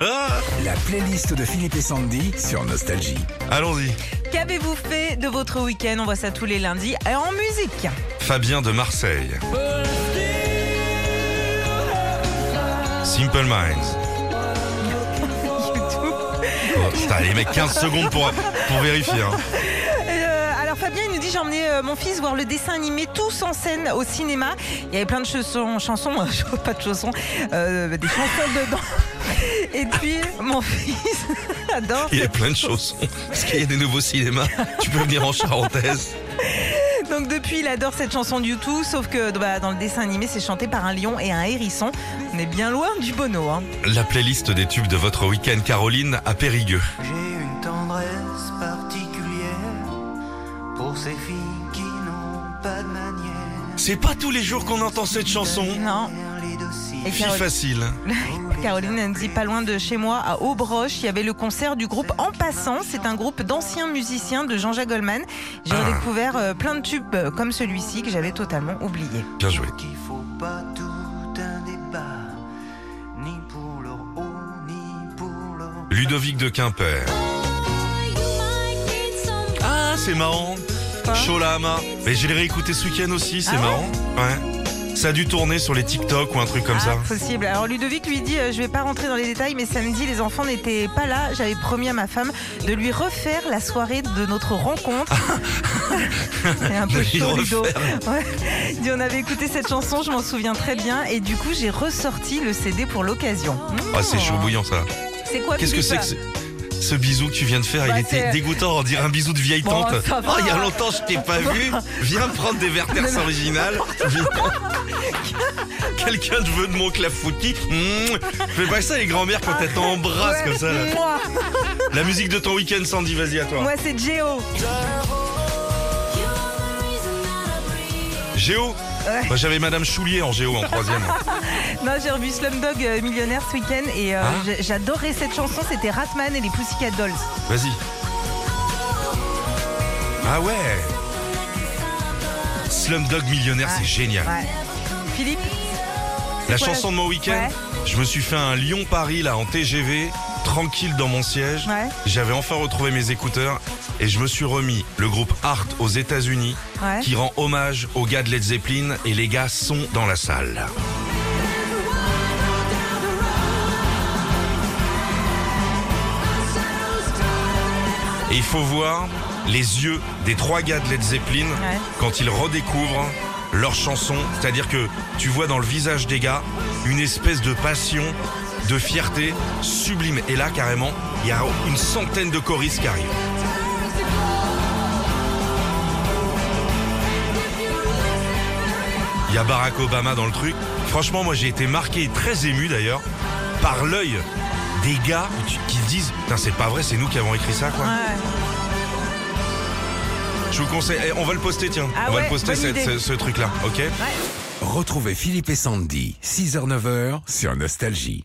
La playlist de Philippe et Sandy sur Nostalgie. Allons-y. Qu'avez-vous fait de votre week-end? On voit ça tous les lundis en musique. Fabien de Marseille. Simple Minds. YouTube. Oh, putain, les mecs, 15 secondes pour, pour vérifier. hein. Fabien il nous dit j'ai emmené euh, mon fils voir le dessin animé tous en scène au cinéma. Il y avait plein de chansons, chansons euh, pas de chansons, euh, des chansons dedans. Et puis mon fils adore. Il y a plein de chaussons. Parce qu'il y a des nouveaux cinémas. Tu peux venir en charentaise. Donc depuis il adore cette chanson de YouTube, sauf que bah, dans le dessin animé c'est chanté par un lion et un hérisson. On est bien loin du bono. Hein. La playlist des tubes de votre week-end, Caroline, à Périgueux. Pour ces filles qui n'ont pas de manière. C'est pas tous les jours qu'on entend cette chanson. Non. Et Fille Carole- facile. Caroline nous dit pas loin de chez moi à Aubroche, il y avait le concert du groupe En Passant. C'est un groupe d'anciens musiciens de Jean-Jacques Goldman. J'ai Ah. redécouvert euh, plein de tubes euh, comme celui-ci que j'avais totalement oublié. Bien joué. qu'il faut pas tout un débat, ni pour leur haut, ni pour leur Ludovic de Quimper. Ah, c'est marrant. Mais j'ai réécouté ce week-end aussi, c'est Ah ouais marrant. Ouais. Ça a dû tourner sur les TikTok ou un truc comme Ah, ça. Possible. Alors Ludovic lui dit, euh, je vais pas rentrer dans les détails, mais samedi les enfants n'étaient pas là. J'avais promis à ma femme de lui refaire la soirée de notre rencontre. C'est un peu chaud Ludo. Ouais. On avait écouté cette chanson, je m'en souviens très bien, et du coup j'ai ressorti le CD pour l'occasion. Ah, c'est chaud bouillant ça. C'est quoi Qu'est-ce que c'est que ce- bisou que tu viens de faire Bah, Il était c'est- dégoûtant, on dirait un bisou de vieille Bon, tante. Oh, il y a longtemps, je t'ai pas vu. Viens prendre des verters originales. Quelqu'un te veut de mon clafoutis. Fais pas ça les grand-mères quand elles t'embrassent Ouais, comme ça. Moi, La musique de ton week-end, Sandy, vas-y à toi. moi c'est Géo. Géo Ouais. Moi, J'avais Madame Choulier en Géo en troisième. Non, j'ai revu Slumdog euh, Millionnaire ce week-end et euh, Ah. j'adorais cette chanson. C'était Ratman et les Pussycat Dolls. Vas-y. Ah ouais Slumdog Millionnaire, Ouais. c'est génial. Ouais. Philippe, La quoi chanson de mon week-end, Ouais. je me suis fait un Lyon-Paris là en TGV, tranquille dans mon siège. Ouais. J'avais enfin retrouvé mes écouteurs et je me suis remis le groupe Art aux États-Unis Ouais. qui rend hommage aux gars de Led Zeppelin et les gars sont dans la salle. Et il faut voir les yeux des trois gars de Led Zeppelin Ouais. quand ils redécouvrent leur chanson. C'est-à-dire que tu vois dans le visage des gars une espèce de passion, de fierté sublime. Et là, carrément, il y a une centaine de choristes qui arrivent. Il y a Barack Obama dans le truc. Franchement, moi j'ai été marqué, très ému d'ailleurs, par l'œil des gars qui qui se disent Putain, c'est pas vrai, c'est nous qui avons écrit ça, quoi. Ouais. Je vous conseille, eh, on va le poster, tiens. Ah on va le poster, cette- ce, ce truc-là, ok Ouais. Retrouvez Philippe et Sandy, 6h-9h sur Nostalgie.